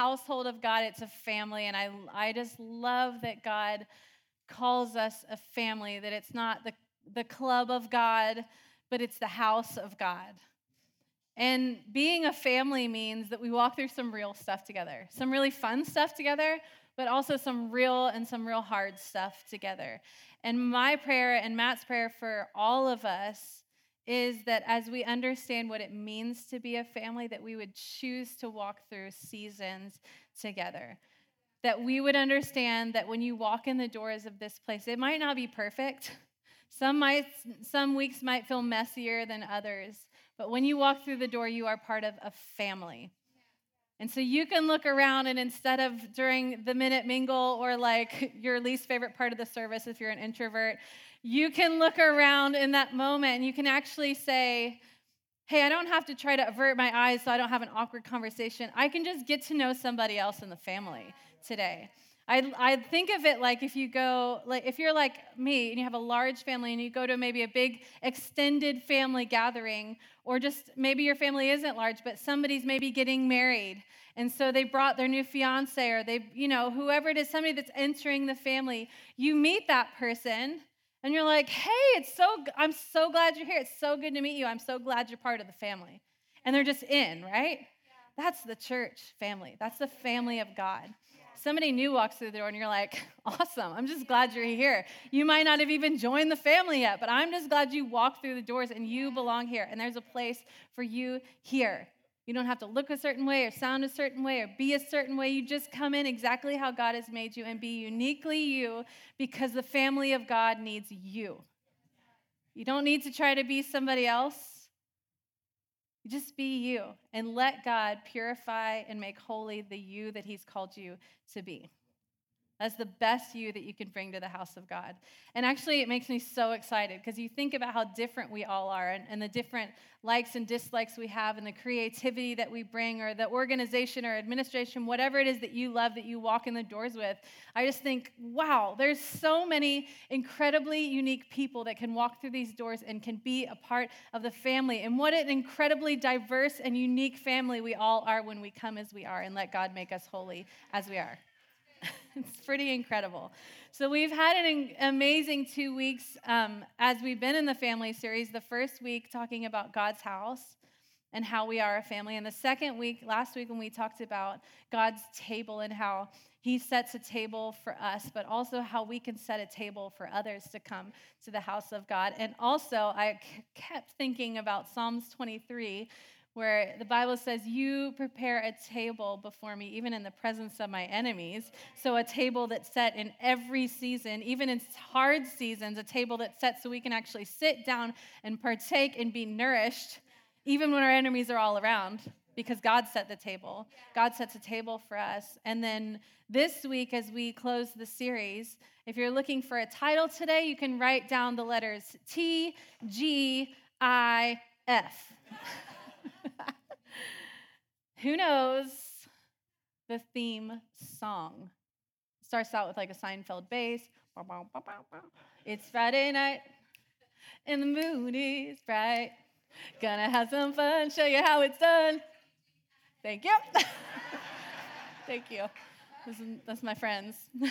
Household of God, it's a family. And I, I just love that God calls us a family, that it's not the, the club of God, but it's the house of God. And being a family means that we walk through some real stuff together, some really fun stuff together, but also some real and some real hard stuff together. And my prayer and Matt's prayer for all of us is that as we understand what it means to be a family, that we would choose to walk through seasons together. That we would understand that when you walk in the doors of this place, it might not be perfect. Some might some weeks might feel messier than others, but when you walk through the door, you are part of a family. And so you can look around and instead of during the minute mingle or like your least favorite part of the service if you're an introvert, you can look around in that moment and you can actually say, Hey, I don't have to try to avert my eyes so I don't have an awkward conversation. I can just get to know somebody else in the family today. I, I think of it like if you go, like if you're like me and you have a large family and you go to maybe a big extended family gathering, or just maybe your family isn't large, but somebody's maybe getting married. And so they brought their new fiance or they, you know, whoever it is, somebody that's entering the family. You meet that person and you're like, hey, it's so, I'm so glad you're here. It's so good to meet you. I'm so glad you're part of the family. And they're just in, right? Yeah. That's the church family. That's the family of God. Yeah. Somebody new walks through the door and you're like, awesome. I'm just glad you're here. You might not have even joined the family yet, but I'm just glad you walked through the doors and you belong here. And there's a place for you here. You don't have to look a certain way or sound a certain way or be a certain way. You just come in exactly how God has made you and be uniquely you because the family of God needs you. You don't need to try to be somebody else. Just be you and let God purify and make holy the you that He's called you to be. That's the best you that you can bring to the house of God. And actually, it makes me so excited because you think about how different we all are and, and, the different likes and dislikes we have and the creativity that we bring or the organization or administration, whatever it is that you love that you walk in the doors with. I just think, wow, there's so many incredibly unique people that can walk through these doors and can be a part of the family. And what an incredibly diverse and unique family we all are when we come as we are and let God make us holy as we are. it's pretty incredible. So, we've had an amazing two weeks um, as we've been in the family series. The first week talking about God's house and how we are a family. And the second week, last week, when we talked about God's table and how He sets a table for us, but also how we can set a table for others to come to the house of God. And also, I kept thinking about Psalms 23 where the Bible says, You prepare a table before me, even in the presence of my enemies. So, a table that's set in every season, even in hard seasons, a table that's set so we can actually sit down and partake and be nourished, even when our enemies are all around, because God set the table. God sets a table for us. And then this week, as we close the series, if you're looking for a title today, you can write down the letters T, G, I, F. Who knows the theme song? Starts out with like a Seinfeld bass. It's Friday night, and the moon is bright. Gonna have some fun, show you how it's done. Thank you. Thank you. that's my friends.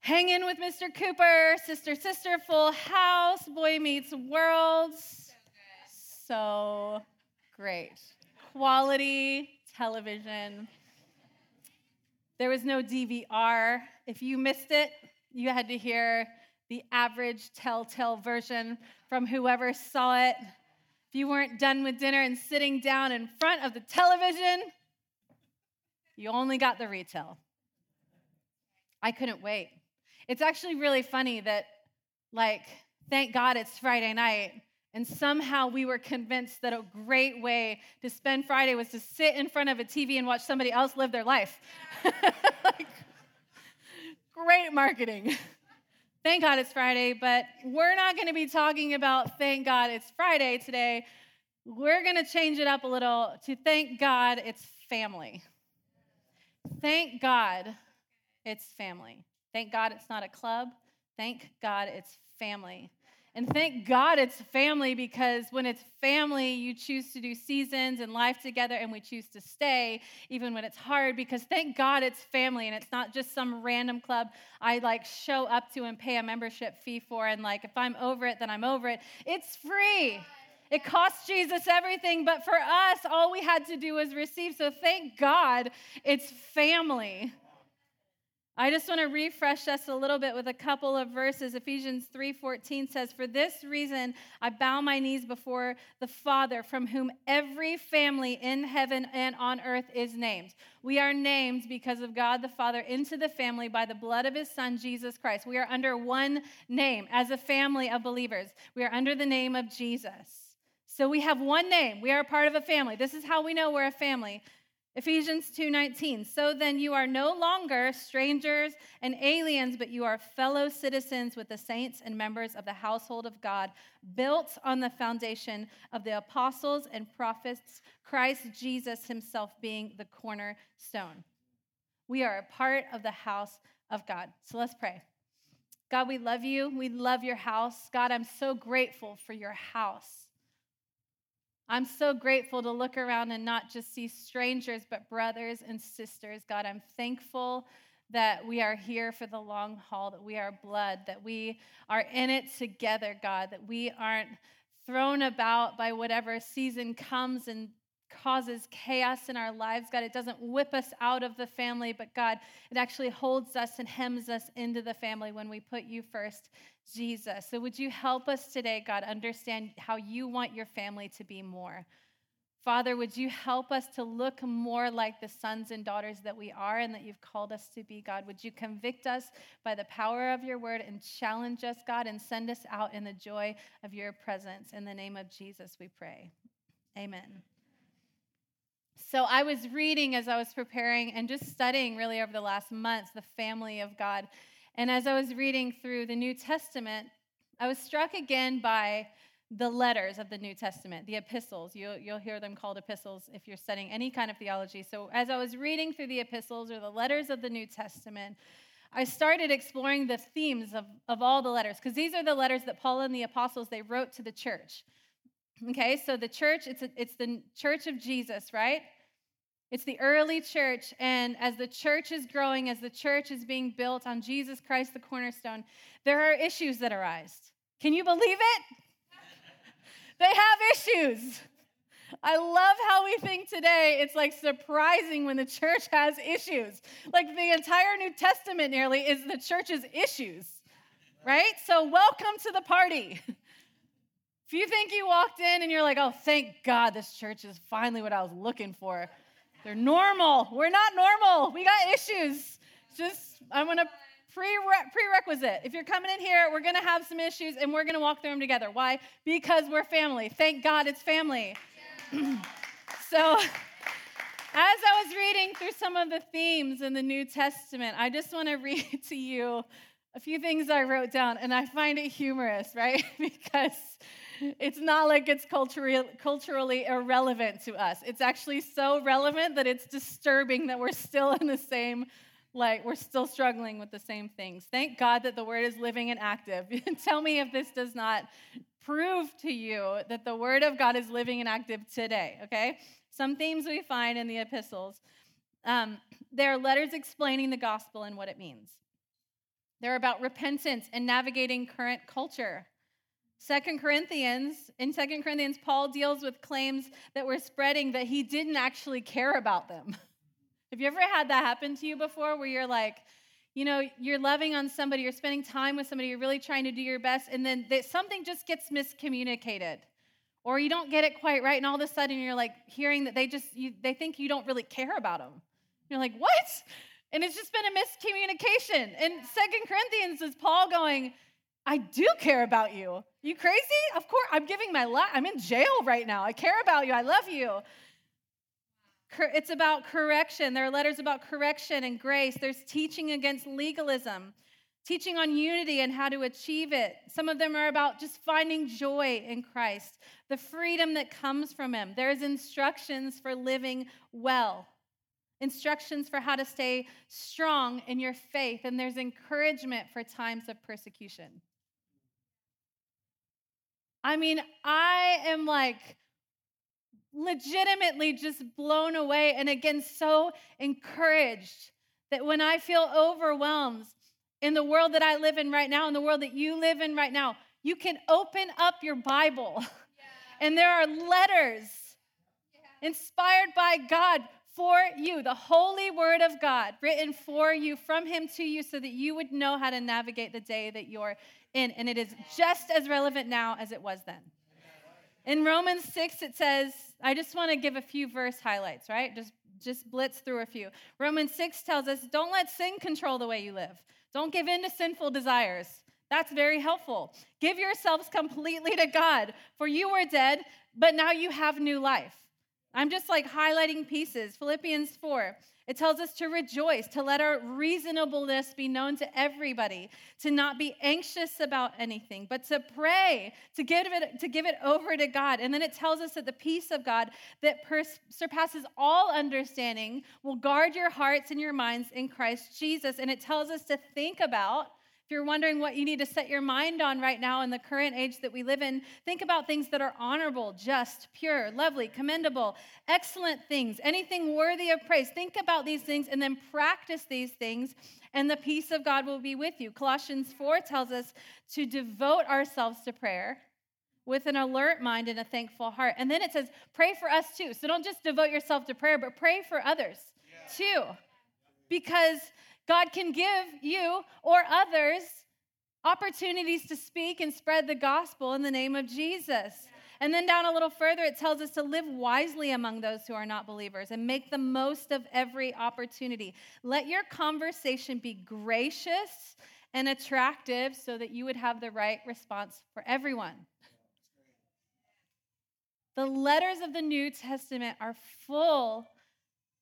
Hang in with Mr. Cooper, Sister Sister, Full House, Boy Meets World so great. Quality television. There was no DVR. If you missed it, you had to hear the average telltale version from whoever saw it. If you weren't done with dinner and sitting down in front of the television, you only got the retail. I couldn't wait. It's actually really funny that, like, thank God it's Friday night And somehow we were convinced that a great way to spend Friday was to sit in front of a TV and watch somebody else live their life. like, great marketing. Thank God it's Friday, but we're not going to be talking about thank God it's Friday today. We're going to change it up a little to thank God it's family. Thank God it's family. Thank God it's not a club. Thank God it's family. And thank God it's family because when it's family, you choose to do seasons and life together, and we choose to stay even when it's hard because thank God it's family and it's not just some random club I like show up to and pay a membership fee for. And like, if I'm over it, then I'm over it. It's free. It cost Jesus everything, but for us, all we had to do was receive. So thank God it's family. I just want to refresh us a little bit with a couple of verses. Ephesians 3:14 says, "For this reason I bow my knees before the Father, from whom every family in heaven and on earth is named." We are named because of God the Father into the family by the blood of his son Jesus Christ. We are under one name as a family of believers. We are under the name of Jesus. So we have one name. We are part of a family. This is how we know we're a family Ephesians 2:19 So then you are no longer strangers and aliens but you are fellow citizens with the saints and members of the household of God built on the foundation of the apostles and prophets Christ Jesus himself being the cornerstone. We are a part of the house of God. So let's pray. God, we love you. We love your house. God, I'm so grateful for your house. I'm so grateful to look around and not just see strangers, but brothers and sisters. God, I'm thankful that we are here for the long haul, that we are blood, that we are in it together, God, that we aren't thrown about by whatever season comes and causes chaos in our lives. God, it doesn't whip us out of the family, but God, it actually holds us and hems us into the family when we put you first, Jesus. So would you help us today, God, understand how you want your family to be more? Father, would you help us to look more like the sons and daughters that we are and that you've called us to be, God? Would you convict us by the power of your word and challenge us, God, and send us out in the joy of your presence? In the name of Jesus, we pray. Amen. So I was reading as I was preparing and just studying really over the last months the family of God. And as I was reading through the New Testament, I was struck again by the letters of the New Testament, the epistles. You'll, you'll hear them called epistles if you're studying any kind of theology. So as I was reading through the epistles or the letters of the New Testament, I started exploring the themes of, of all the letters, because these are the letters that Paul and the apostles they wrote to the church. Okay, so the church, it's, a, it's the church of Jesus, right? It's the early church. And as the church is growing, as the church is being built on Jesus Christ, the cornerstone, there are issues that arise. Can you believe it? they have issues. I love how we think today it's like surprising when the church has issues. Like the entire New Testament nearly is the church's issues, right? So, welcome to the party. If you think you walked in and you're like, oh, thank God this church is finally what I was looking for, they're normal. We're not normal. We got issues. Just, I'm going to prerequisite. If you're coming in here, we're going to have some issues and we're going to walk through them together. Why? Because we're family. Thank God it's family. so, as I was reading through some of the themes in the New Testament, I just want to read to you a few things I wrote down, and I find it humorous, right? because it's not like it's culturally, irrelevant to us. It's actually so relevant that it's disturbing that we're still in the same, like, we're still struggling with the same things. Thank God that the word is living and active. Tell me if this does not prove to you that the word of God is living and active today, okay? Some themes we find in the epistles. Um, there are letters explaining the gospel and what it means. They're about repentance and navigating current culture. Second Corinthians, in Second Corinthians, Paul deals with claims that were spreading that he didn't actually care about them. Have you ever had that happen to you before where you're like, you know, you're loving on somebody, you're spending time with somebody, you're really trying to do your best, and then they, something just gets miscommunicated. Or you don't get it quite right, and all of a sudden you're like hearing that they just, you, they think you don't really care about them. You're like, what? And it's just been a miscommunication. And Second Corinthians is Paul going, I do care about you. You crazy? Of course, I'm giving my life. I'm in jail right now. I care about you. I love you. It's about correction. There are letters about correction and grace. There's teaching against legalism, teaching on unity and how to achieve it. Some of them are about just finding joy in Christ, the freedom that comes from Him. There's instructions for living well, instructions for how to stay strong in your faith, and there's encouragement for times of persecution. I mean, I am like legitimately just blown away and again so encouraged that when I feel overwhelmed in the world that I live in right now, in the world that you live in right now, you can open up your Bible yeah. and there are letters yeah. inspired by God for you, the holy word of God written for you from Him to you so that you would know how to navigate the day that you're in. And it is just as relevant now as it was then. In Romans 6, it says, I just want to give a few verse highlights, right? Just, just blitz through a few. Romans 6 tells us, don't let sin control the way you live. Don't give in to sinful desires. That's very helpful. Give yourselves completely to God, for you were dead, but now you have new life. I'm just like highlighting pieces. Philippians 4. It tells us to rejoice, to let our reasonableness be known to everybody, to not be anxious about anything, but to pray, to give it, to give it over to God. And then it tells us that the peace of God that pers- surpasses all understanding will guard your hearts and your minds in Christ Jesus. And it tells us to think about you're wondering what you need to set your mind on right now in the current age that we live in, think about things that are honorable, just, pure, lovely, commendable, excellent things, anything worthy of praise. Think about these things and then practice these things, and the peace of God will be with you. Colossians 4 tells us to devote ourselves to prayer with an alert mind and a thankful heart. And then it says, pray for us too. So don't just devote yourself to prayer, but pray for others yeah. too. Because God can give you or others opportunities to speak and spread the gospel in the name of Jesus. And then down a little further, it tells us to live wisely among those who are not believers and make the most of every opportunity. Let your conversation be gracious and attractive so that you would have the right response for everyone. The letters of the New Testament are full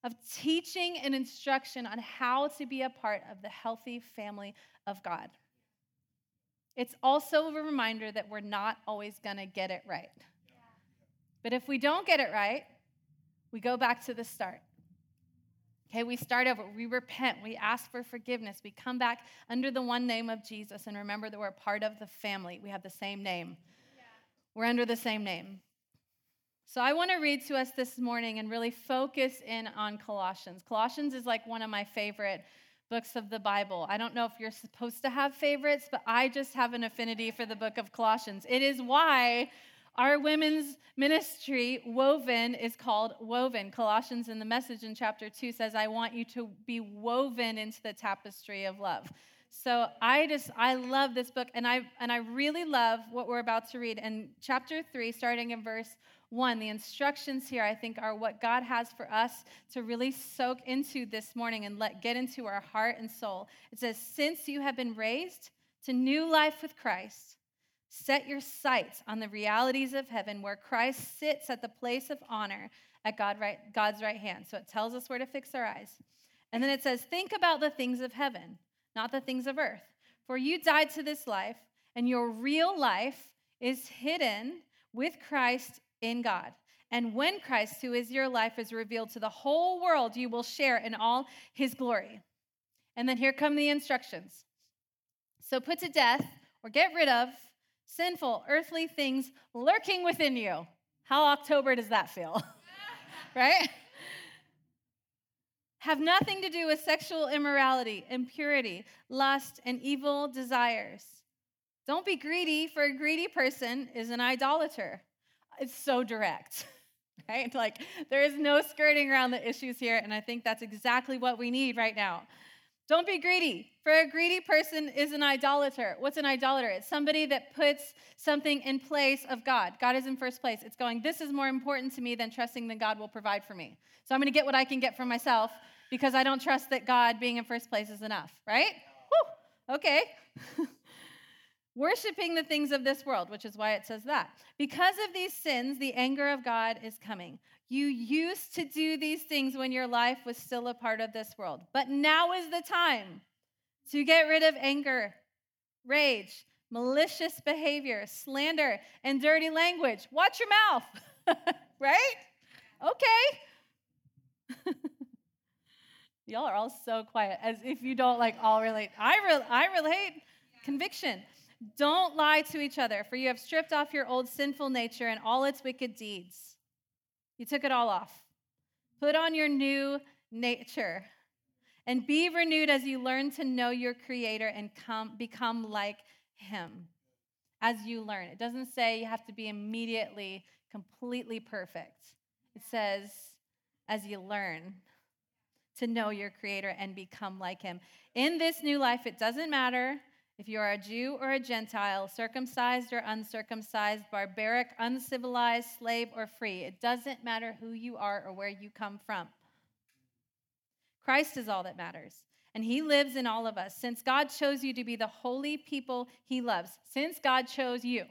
of teaching and instruction on how to be a part of the healthy family of God. It's also a reminder that we're not always going to get it right. But if we don't get it right, we go back to the start. Okay, we start over. We repent. We ask for forgiveness. We come back under the one name of Jesus and remember that we're part of the family. We have the same name. Yeah. We're under the same name. So I want to read to us this morning and really focus in on Colossians. Colossians is like one of my favorite books of the Bible. I don't know if you're supposed to have favorites, but I just have an affinity for the book of Colossians. It is why our women's ministry, Woven, is called Woven. Colossians in the message in chapter 2 says, I want you to be woven into the tapestry of love. So I just I love this book and I and I really love what we're about to read in chapter 3 starting in verse one, the instructions here, I think, are what God has for us to really soak into this morning and let get into our heart and soul. It says, Since you have been raised to new life with Christ, set your sights on the realities of heaven where Christ sits at the place of honor at God right, God's right hand. So it tells us where to fix our eyes. And then it says, Think about the things of heaven, not the things of earth. For you died to this life, and your real life is hidden with Christ in God. And when Christ, who is your life, is revealed to the whole world, you will share in all his glory. And then here come the instructions. So put to death or get rid of sinful earthly things lurking within you. How October does that feel? right? Have nothing to do with sexual immorality, impurity, lust, and evil desires. Don't be greedy, for a greedy person is an idolater it's so direct, right? Like there is no skirting around the issues here, and I think that's exactly what we need right now. Don't be greedy, for a greedy person is an idolater. What's an idolater? It's somebody that puts something in place of God. God is in first place. It's going, this is more important to me than trusting that God will provide for me. So I'm going to get what I can get for myself because I don't trust that God being in first place is enough, right? Whew, okay. worshiping the things of this world, which is why it says that. Because of these sins, the anger of God is coming. You used to do these things when your life was still a part of this world, but now is the time to get rid of anger, rage, malicious behavior, slander, and dirty language. Watch your mouth, right? Okay. Y'all are all so quiet as if you don't like all relate. I, re- I relate. Conviction. Don't lie to each other, for you have stripped off your old sinful nature and all its wicked deeds. You took it all off. Put on your new nature and be renewed as you learn to know your Creator and come, become like Him as you learn. It doesn't say you have to be immediately completely perfect, it says as you learn to know your Creator and become like Him. In this new life, it doesn't matter if you are a Jew or a Gentile, circumcised or uncircumcised, barbaric, uncivilized, slave or free, it doesn't matter who you are or where you come from. Christ is all that matters. And he lives in all of us. Since God chose you to be the holy people he loves, since God chose you,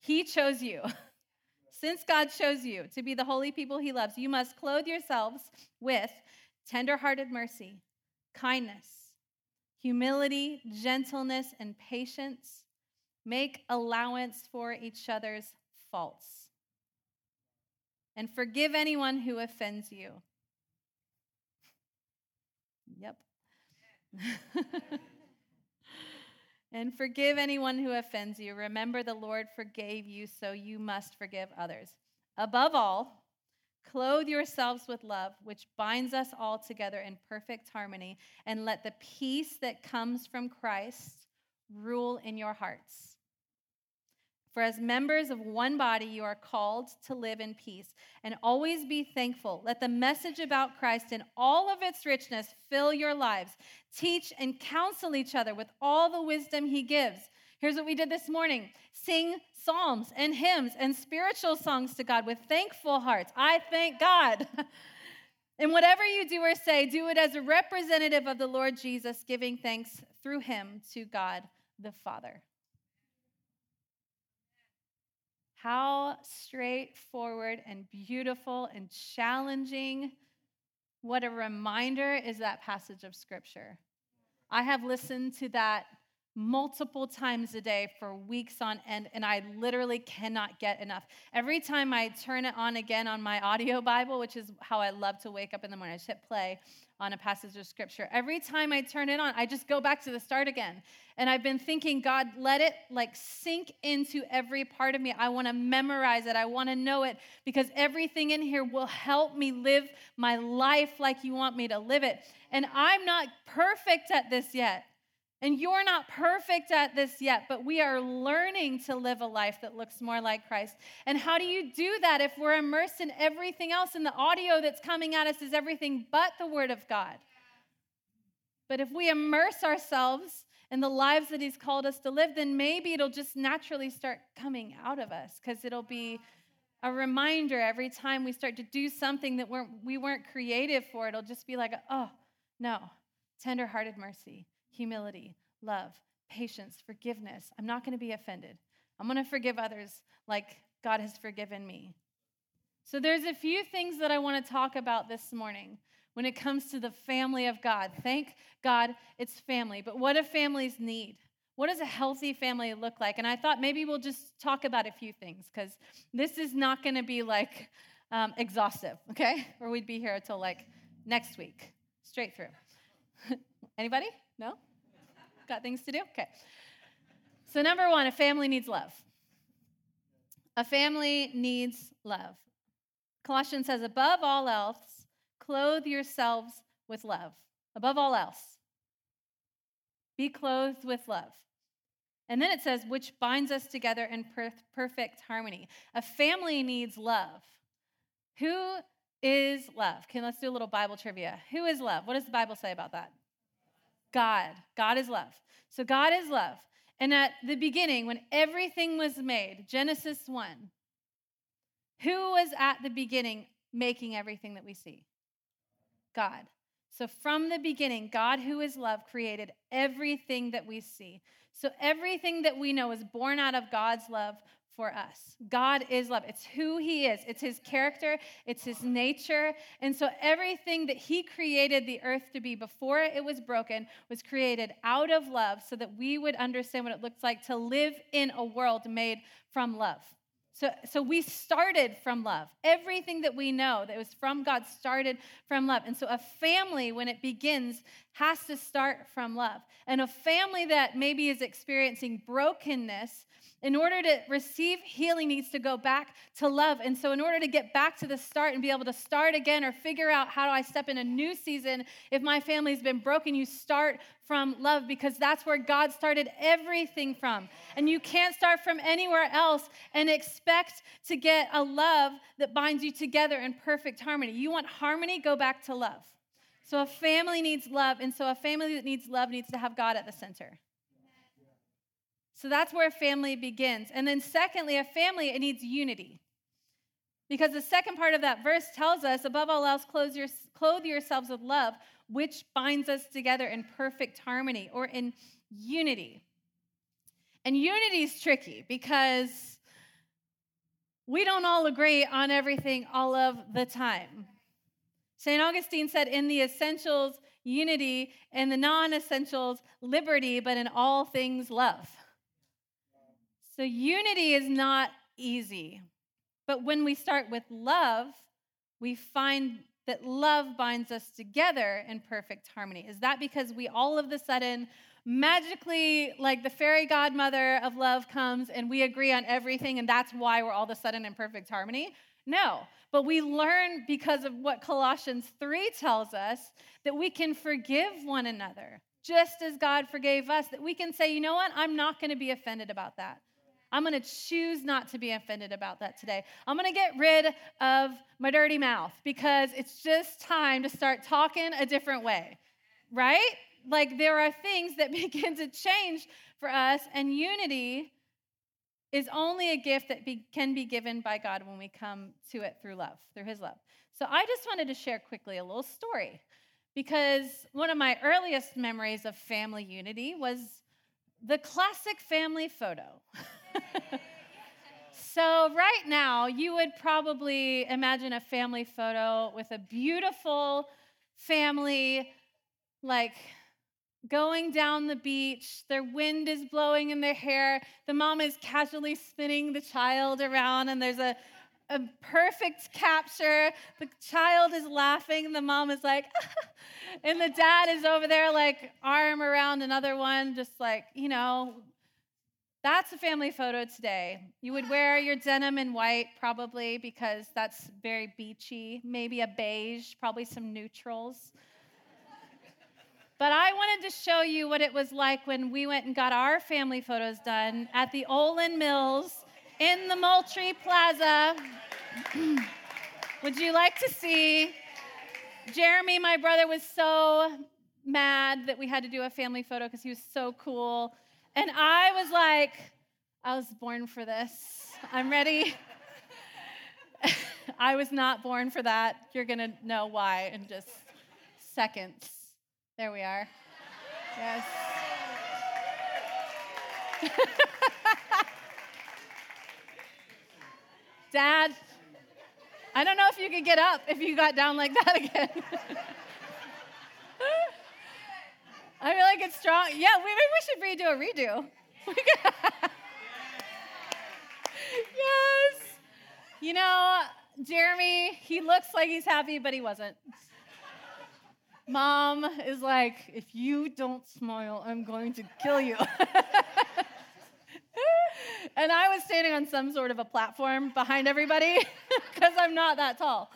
he chose you. since God chose you to be the holy people he loves, you must clothe yourselves with tenderhearted mercy, kindness humility, gentleness, and patience. Make allowance for each other's faults. And forgive anyone who offends you. Yep. and forgive anyone who offends you. Remember, the Lord forgave you, so you must forgive others. Above all, Clothe yourselves with love, which binds us all together in perfect harmony, and let the peace that comes from Christ rule in your hearts. For as members of one body, you are called to live in peace and always be thankful. Let the message about Christ in all of its richness fill your lives. Teach and counsel each other with all the wisdom he gives. Here's what we did this morning sing psalms and hymns and spiritual songs to God with thankful hearts. I thank God. and whatever you do or say, do it as a representative of the Lord Jesus, giving thanks through him to God the Father. How straightforward and beautiful and challenging. What a reminder is that passage of Scripture. I have listened to that multiple times a day for weeks on end, and I literally cannot get enough. Every time I turn it on again on my audio Bible, which is how I love to wake up in the morning, I just hit play on a passage of scripture. Every time I turn it on, I just go back to the start again. And I've been thinking, God, let it like sink into every part of me. I want to memorize it. I want to know it because everything in here will help me live my life like you want me to live it. And I'm not perfect at this yet. And you're not perfect at this yet, but we are learning to live a life that looks more like Christ. And how do you do that if we're immersed in everything else and the audio that's coming at us is everything but the Word of God? But if we immerse ourselves in the lives that He's called us to live, then maybe it'll just naturally start coming out of us because it'll be a reminder every time we start to do something that we're, we weren't creative for. It'll just be like, oh, no, tenderhearted mercy humility, love, patience, forgiveness. I'm not going to be offended. I'm going to forgive others like God has forgiven me. So, there's a few things that I want to talk about this morning when it comes to the family of God. Thank God it's family, but what do families need? What does a healthy family look like? And I thought maybe we'll just talk about a few things because this is not going to be like um, exhaustive, okay? Or we'd be here until like next week, straight through. Anybody? No? Got things to do? Okay. So, number one, a family needs love. A family needs love. Colossians says, above all else, clothe yourselves with love. Above all else, be clothed with love. And then it says, which binds us together in per- perfect harmony. A family needs love. Who is love? Okay, let's do a little Bible trivia. Who is love? What does the Bible say about that? God. God is love. So God is love. And at the beginning, when everything was made, Genesis 1, who was at the beginning making everything that we see? God. So, from the beginning, God, who is love, created everything that we see. So, everything that we know is born out of God's love for us. God is love. It's who He is, it's His character, it's His nature. And so, everything that He created the earth to be before it was broken was created out of love so that we would understand what it looks like to live in a world made from love. So, so we started from love. Everything that we know that was from God started from love. And so a family, when it begins, has to start from love. And a family that maybe is experiencing brokenness in order to receive healing needs to go back to love. And so in order to get back to the start and be able to start again or figure out how do i step in a new season if my family's been broken you start from love because that's where god started everything from. And you can't start from anywhere else and expect to get a love that binds you together in perfect harmony. You want harmony? Go back to love so a family needs love and so a family that needs love needs to have god at the center so that's where a family begins. And then, secondly, a family, it needs unity. Because the second part of that verse tells us, above all else, clothe, your, clothe yourselves with love, which binds us together in perfect harmony or in unity. And unity is tricky because we don't all agree on everything all of the time. St. Augustine said, in the essentials, unity, in the non essentials, liberty, but in all things, love. So, unity is not easy. But when we start with love, we find that love binds us together in perfect harmony. Is that because we all of a sudden magically, like the fairy godmother of love comes and we agree on everything, and that's why we're all of a sudden in perfect harmony? No. But we learn because of what Colossians 3 tells us that we can forgive one another just as God forgave us, that we can say, you know what, I'm not going to be offended about that. I'm going to choose not to be offended about that today. I'm going to get rid of my dirty mouth because it's just time to start talking a different way, right? Like there are things that begin to change for us, and unity is only a gift that be, can be given by God when we come to it through love, through His love. So I just wanted to share quickly a little story because one of my earliest memories of family unity was the classic family photo. so, right now, you would probably imagine a family photo with a beautiful family, like going down the beach. Their wind is blowing in their hair. The mom is casually spinning the child around, and there's a a perfect capture. The child is laughing, the mom is like, and the dad is over there, like, arm around another one, just like, you know, that's a family photo today. You would wear your denim in white, probably, because that's very beachy. Maybe a beige, probably some neutrals. But I wanted to show you what it was like when we went and got our family photos done at the Olan Mills in the Moultrie Plaza. would you like to see? Jeremy, my brother, was so mad that we had to do a family photo because he was so cool. And I was like, I was born for this. I'm ready. I was not born for that. You're going to know why in just seconds. There we are. Yes. Dad, I don't know if you could get up if you got down like that again. I feel like it's strong. Yeah, maybe we should redo a redo. yes. You know, Jeremy, he looks like he's happy, but he wasn't. Mom is like, if you don't smile, I'm going to kill you. and I was standing on some sort of a platform behind everybody because I'm not that tall.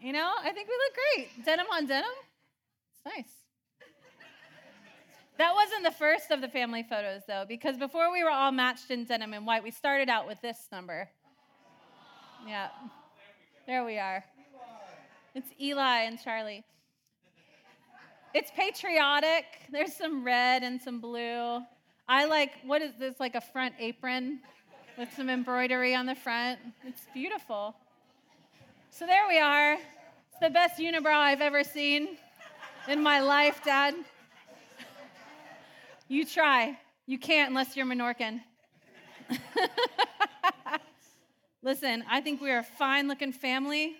You know, I think we look great. Denim on denim. It's nice. That wasn't the first of the family photos, though, because before we were all matched in denim and white, we started out with this number. Yeah. There we are. It's Eli and Charlie. It's patriotic. There's some red and some blue. I like, what is this, like a front apron with some embroidery on the front? It's beautiful. So there we are. It's the best unibrow I've ever seen in my life, Dad. You try. You can't unless you're Menorcan. Listen, I think we are a fine looking family.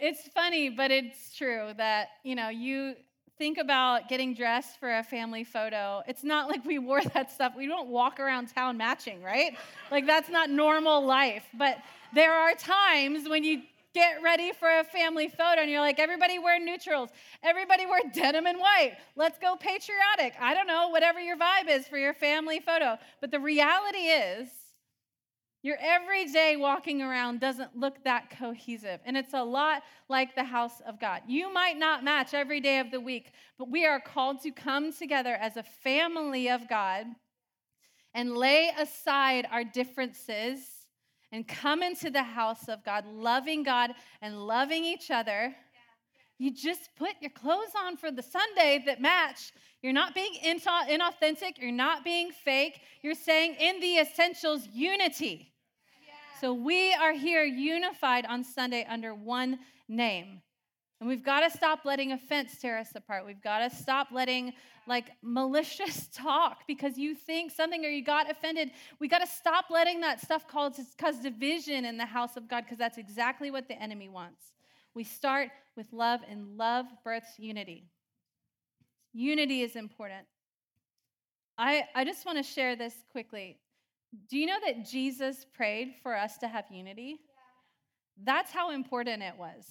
It's funny, but it's true that, you know, you think about getting dressed for a family photo. It's not like we wore that stuff. We don't walk around town matching, right? Like that's not normal life. But there are times when you get ready for a family photo and you're like, everybody wear neutrals, everybody wear denim and white. Let's go patriotic. I don't know, whatever your vibe is for your family photo. But the reality is, your everyday walking around doesn't look that cohesive. And it's a lot like the house of God. You might not match every day of the week, but we are called to come together as a family of God and lay aside our differences and come into the house of God, loving God and loving each other. You just put your clothes on for the Sunday that match. You're not being inauthentic. You're not being fake. You're saying in the essentials, unity. So we are here unified on Sunday under one name. And we've got to stop letting offense tear us apart. We've got to stop letting like malicious talk because you think something or you got offended. We got to stop letting that stuff cause, cause division in the house of God because that's exactly what the enemy wants. We start with love, and love births unity. Unity is important. I, I just want to share this quickly. Do you know that Jesus prayed for us to have unity? That's how important it was.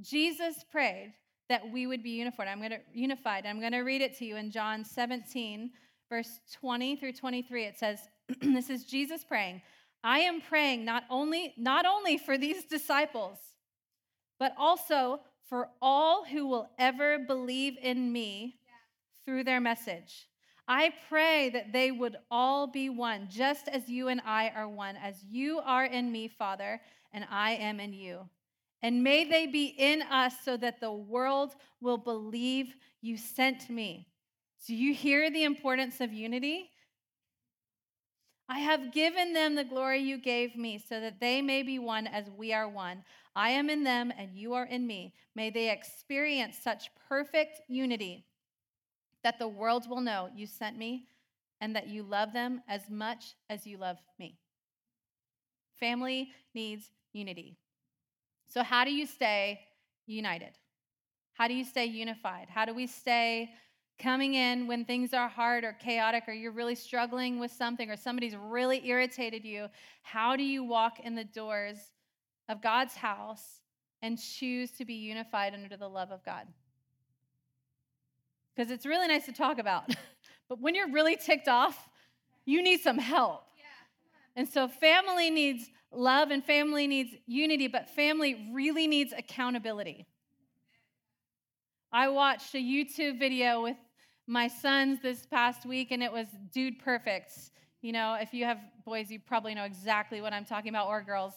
Jesus prayed that we would be unified. I'm going to unified. I'm going to read it to you in John 17 verse 20 through 23. It says, this is Jesus praying. I am praying not only not only for these disciples, but also for all who will ever believe in me through their message. I pray that they would all be one, just as you and I are one, as you are in me, Father, and I am in you. And may they be in us so that the world will believe you sent me. Do you hear the importance of unity? I have given them the glory you gave me so that they may be one as we are one. I am in them and you are in me. May they experience such perfect unity that the world will know you sent me and that you love them as much as you love me. Family needs unity. So, how do you stay united? How do you stay unified? How do we stay coming in when things are hard or chaotic or you're really struggling with something or somebody's really irritated you? How do you walk in the doors of God's house and choose to be unified under the love of God? Because it's really nice to talk about. but when you're really ticked off, you need some help. And so family needs love and family needs unity, but family really needs accountability. I watched a YouTube video with my sons this past week, and it was Dude Perfect. You know, if you have boys, you probably know exactly what I'm talking about, or girls.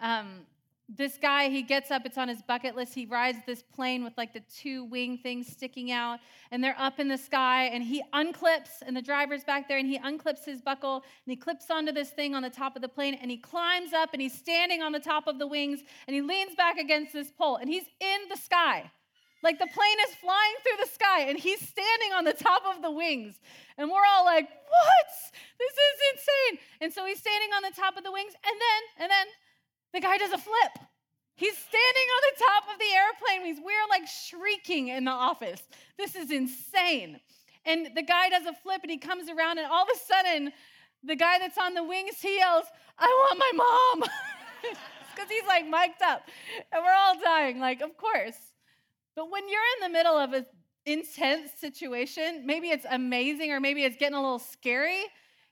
Um, this guy, he gets up, it's on his bucket list. He rides this plane with like the two wing things sticking out, and they're up in the sky. And he unclips, and the driver's back there, and he unclips his buckle, and he clips onto this thing on the top of the plane, and he climbs up, and he's standing on the top of the wings, and he leans back against this pole, and he's in the sky. Like the plane is flying through the sky, and he's standing on the top of the wings. And we're all like, what? This is insane. And so he's standing on the top of the wings, and then, and then, the guy does a flip. He's standing on the top of the airplane. We're like shrieking in the office. This is insane. And the guy does a flip and he comes around, and all of a sudden, the guy that's on the wings, he yells, I want my mom. Because he's like mic'd up. And we're all dying, like, of course. But when you're in the middle of an intense situation, maybe it's amazing or maybe it's getting a little scary,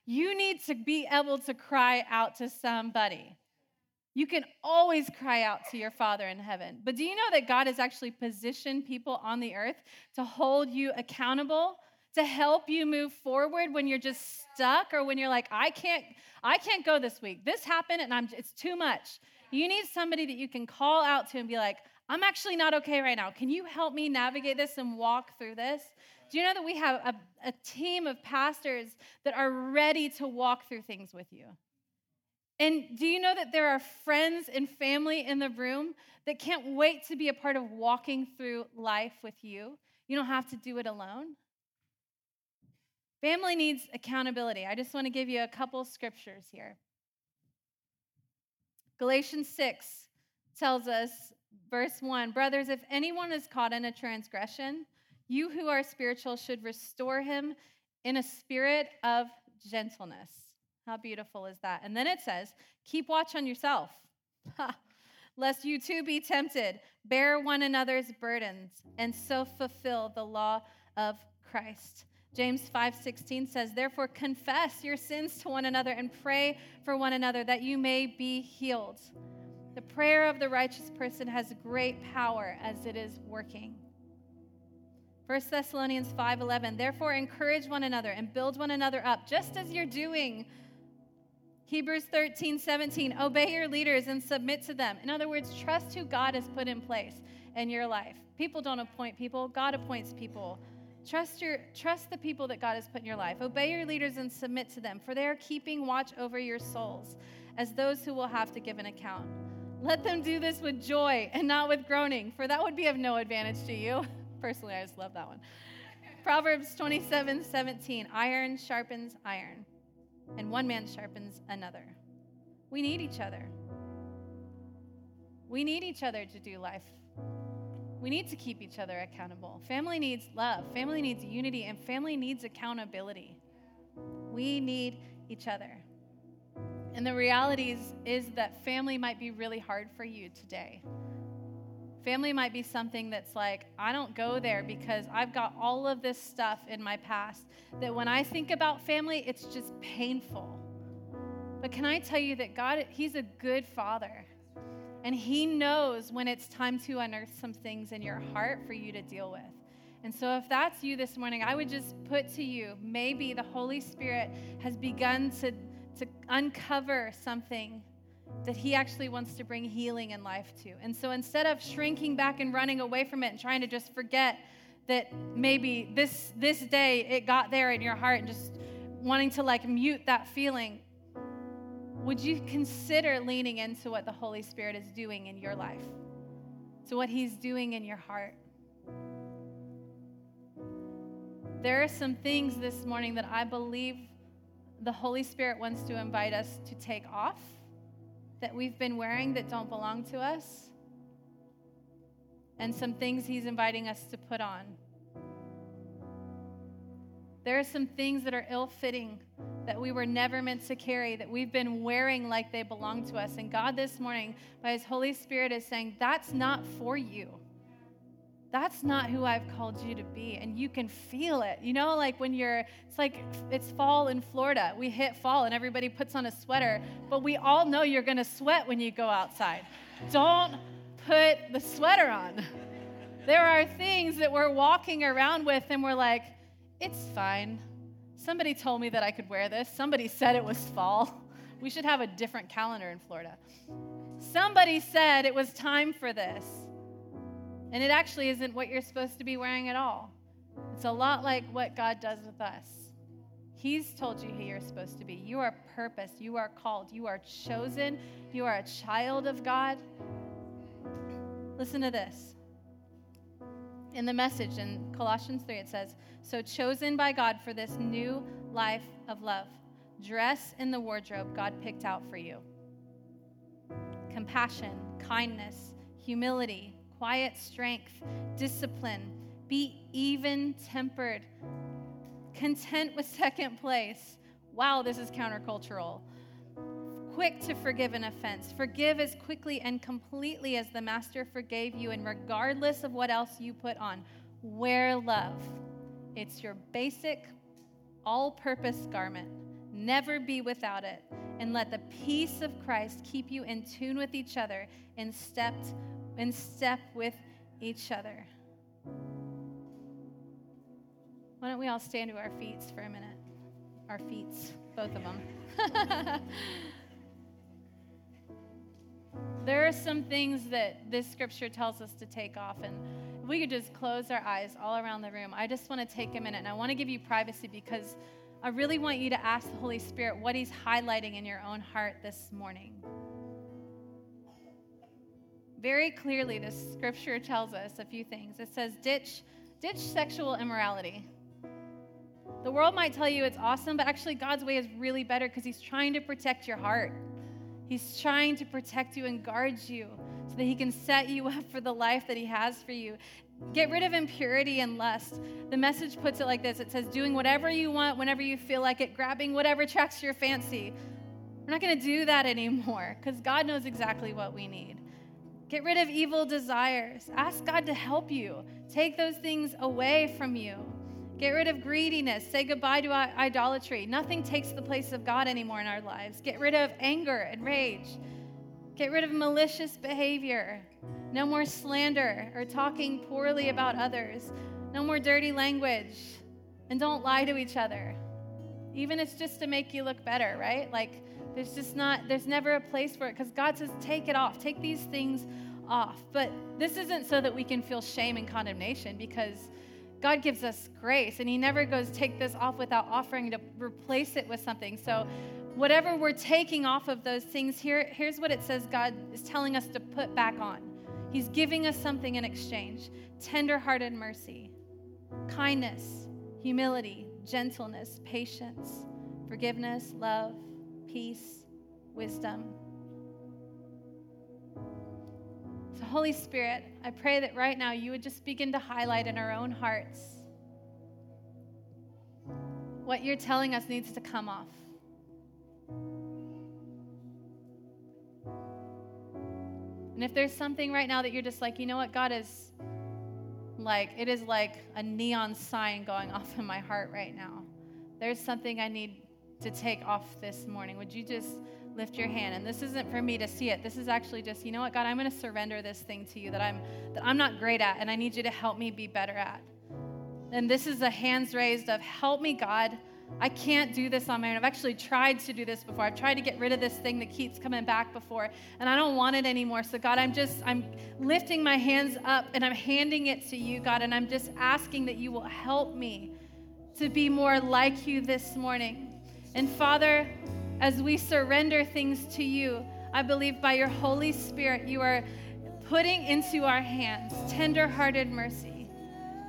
you need to be able to cry out to somebody. You can always cry out to your Father in heaven. But do you know that God has actually positioned people on the earth to hold you accountable, to help you move forward when you're just stuck or when you're like, I can't, I can't go this week. This happened and I'm it's too much. You need somebody that you can call out to and be like, I'm actually not okay right now. Can you help me navigate this and walk through this? Do you know that we have a, a team of pastors that are ready to walk through things with you? And do you know that there are friends and family in the room that can't wait to be a part of walking through life with you? You don't have to do it alone. Family needs accountability. I just want to give you a couple scriptures here. Galatians 6 tells us, verse 1 Brothers, if anyone is caught in a transgression, you who are spiritual should restore him in a spirit of gentleness. How beautiful is that? And then it says, Keep watch on yourself, lest you too be tempted. Bear one another's burdens, and so fulfill the law of Christ. James 5:16 says, "Therefore confess your sins to one another and pray for one another that you may be healed." The prayer of the righteous person has great power as it is working. 1 Thessalonians 5:11 Therefore encourage one another and build one another up just as you're doing Hebrews 13, 17, obey your leaders and submit to them. In other words, trust who God has put in place in your life. People don't appoint people, God appoints people. Trust, your, trust the people that God has put in your life. Obey your leaders and submit to them, for they are keeping watch over your souls as those who will have to give an account. Let them do this with joy and not with groaning, for that would be of no advantage to you. Personally, I just love that one. Proverbs 27 17, iron sharpens iron and one man sharpens another. We need each other. We need each other to do life. We need to keep each other accountable. Family needs love, family needs unity, and family needs accountability. We need each other. And the reality is, is that family might be really hard for you today. Family might be something that's like, I don't go there because I've got all of this stuff in my past that when I think about family, it's just painful. But can I tell you that God, He's a good father. And He knows when it's time to unearth some things in your heart for you to deal with. And so, if that's you this morning, I would just put to you maybe the Holy Spirit has begun to, to uncover something that he actually wants to bring healing and life to. And so instead of shrinking back and running away from it and trying to just forget that maybe this this day it got there in your heart and just wanting to like mute that feeling, would you consider leaning into what the Holy Spirit is doing in your life? To what he's doing in your heart? There are some things this morning that I believe the Holy Spirit wants to invite us to take off that we've been wearing that don't belong to us, and some things He's inviting us to put on. There are some things that are ill fitting that we were never meant to carry, that we've been wearing like they belong to us. And God, this morning, by His Holy Spirit, is saying, That's not for you. That's not who I've called you to be. And you can feel it. You know, like when you're, it's like it's fall in Florida. We hit fall and everybody puts on a sweater, but we all know you're going to sweat when you go outside. Don't put the sweater on. There are things that we're walking around with and we're like, it's fine. Somebody told me that I could wear this. Somebody said it was fall. We should have a different calendar in Florida. Somebody said it was time for this. And it actually isn't what you're supposed to be wearing at all. It's a lot like what God does with us. He's told you who you're supposed to be. You are purposed. You are called. You are chosen. You are a child of God. Listen to this. In the message in Colossians 3, it says, So chosen by God for this new life of love, dress in the wardrobe God picked out for you compassion, kindness, humility quiet strength, discipline, be even tempered, content with second place. Wow, this is countercultural. Quick to forgive an offense. Forgive as quickly and completely as the Master forgave you, and regardless of what else you put on. Wear love. It's your basic, all purpose garment. Never be without it. And let the peace of Christ keep you in tune with each other in step in step with each other. Why don't we all stand to our feet for a minute? Our feet, both of them. there are some things that this scripture tells us to take off, and we could just close our eyes all around the room. I just want to take a minute and I want to give you privacy because I really want you to ask the Holy Spirit what He's highlighting in your own heart this morning. Very clearly, the scripture tells us a few things. It says, ditch, ditch sexual immorality. The world might tell you it's awesome, but actually, God's way is really better because He's trying to protect your heart. He's trying to protect you and guard you so that He can set you up for the life that He has for you. Get rid of impurity and lust. The message puts it like this it says, doing whatever you want whenever you feel like it, grabbing whatever attracts your fancy. We're not going to do that anymore because God knows exactly what we need. Get rid of evil desires. Ask God to help you. Take those things away from you. Get rid of greediness. Say goodbye to idolatry. Nothing takes the place of God anymore in our lives. Get rid of anger and rage. Get rid of malicious behavior. No more slander or talking poorly about others. No more dirty language. And don't lie to each other. Even if it's just to make you look better, right? Like, there's just not, there's never a place for it because God says, take it off. Take these things off. But this isn't so that we can feel shame and condemnation because God gives us grace and He never goes, take this off without offering to replace it with something. So, whatever we're taking off of those things, here, here's what it says God is telling us to put back on. He's giving us something in exchange tender-hearted mercy, kindness, humility, gentleness, patience, forgiveness, love, peace, wisdom. So, Holy Spirit, I pray that right now you would just begin to highlight in our own hearts what you're telling us needs to come off. And if there's something right now that you're just like, you know what, God is like, it is like a neon sign going off in my heart right now. There's something I need to take off this morning. Would you just lift your hand? And this isn't for me to see it. This is actually just, you know what, God, I'm going to surrender this thing to you that I'm that I'm not great at and I need you to help me be better at. And this is a hands raised of help me, God. I can't do this on my own. I've actually tried to do this before. I've tried to get rid of this thing that keeps coming back before, and I don't want it anymore. So, God, I'm just, I'm lifting my hands up and I'm handing it to you, God, and I'm just asking that you will help me to be more like you this morning. And Father, as we surrender things to you, I believe by your Holy Spirit, you are putting into our hands tender-hearted mercy,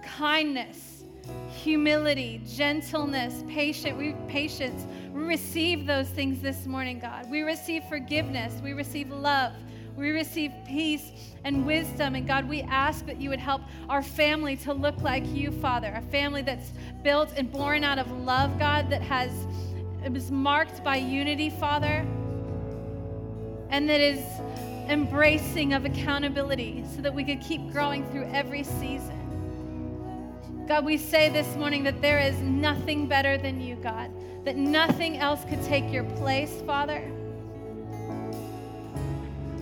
kindness, humility, gentleness, patient, we, patience. We receive those things this morning, God. We receive forgiveness. We receive love. We receive peace and wisdom. And God, we ask that you would help our family to look like you, Father. A family that's built and born out of love, God, that has it was marked by unity, Father, and that is embracing of accountability so that we could keep growing through every season. God, we say this morning that there is nothing better than you, God, that nothing else could take your place, Father.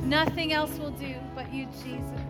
Nothing else will do but you, Jesus.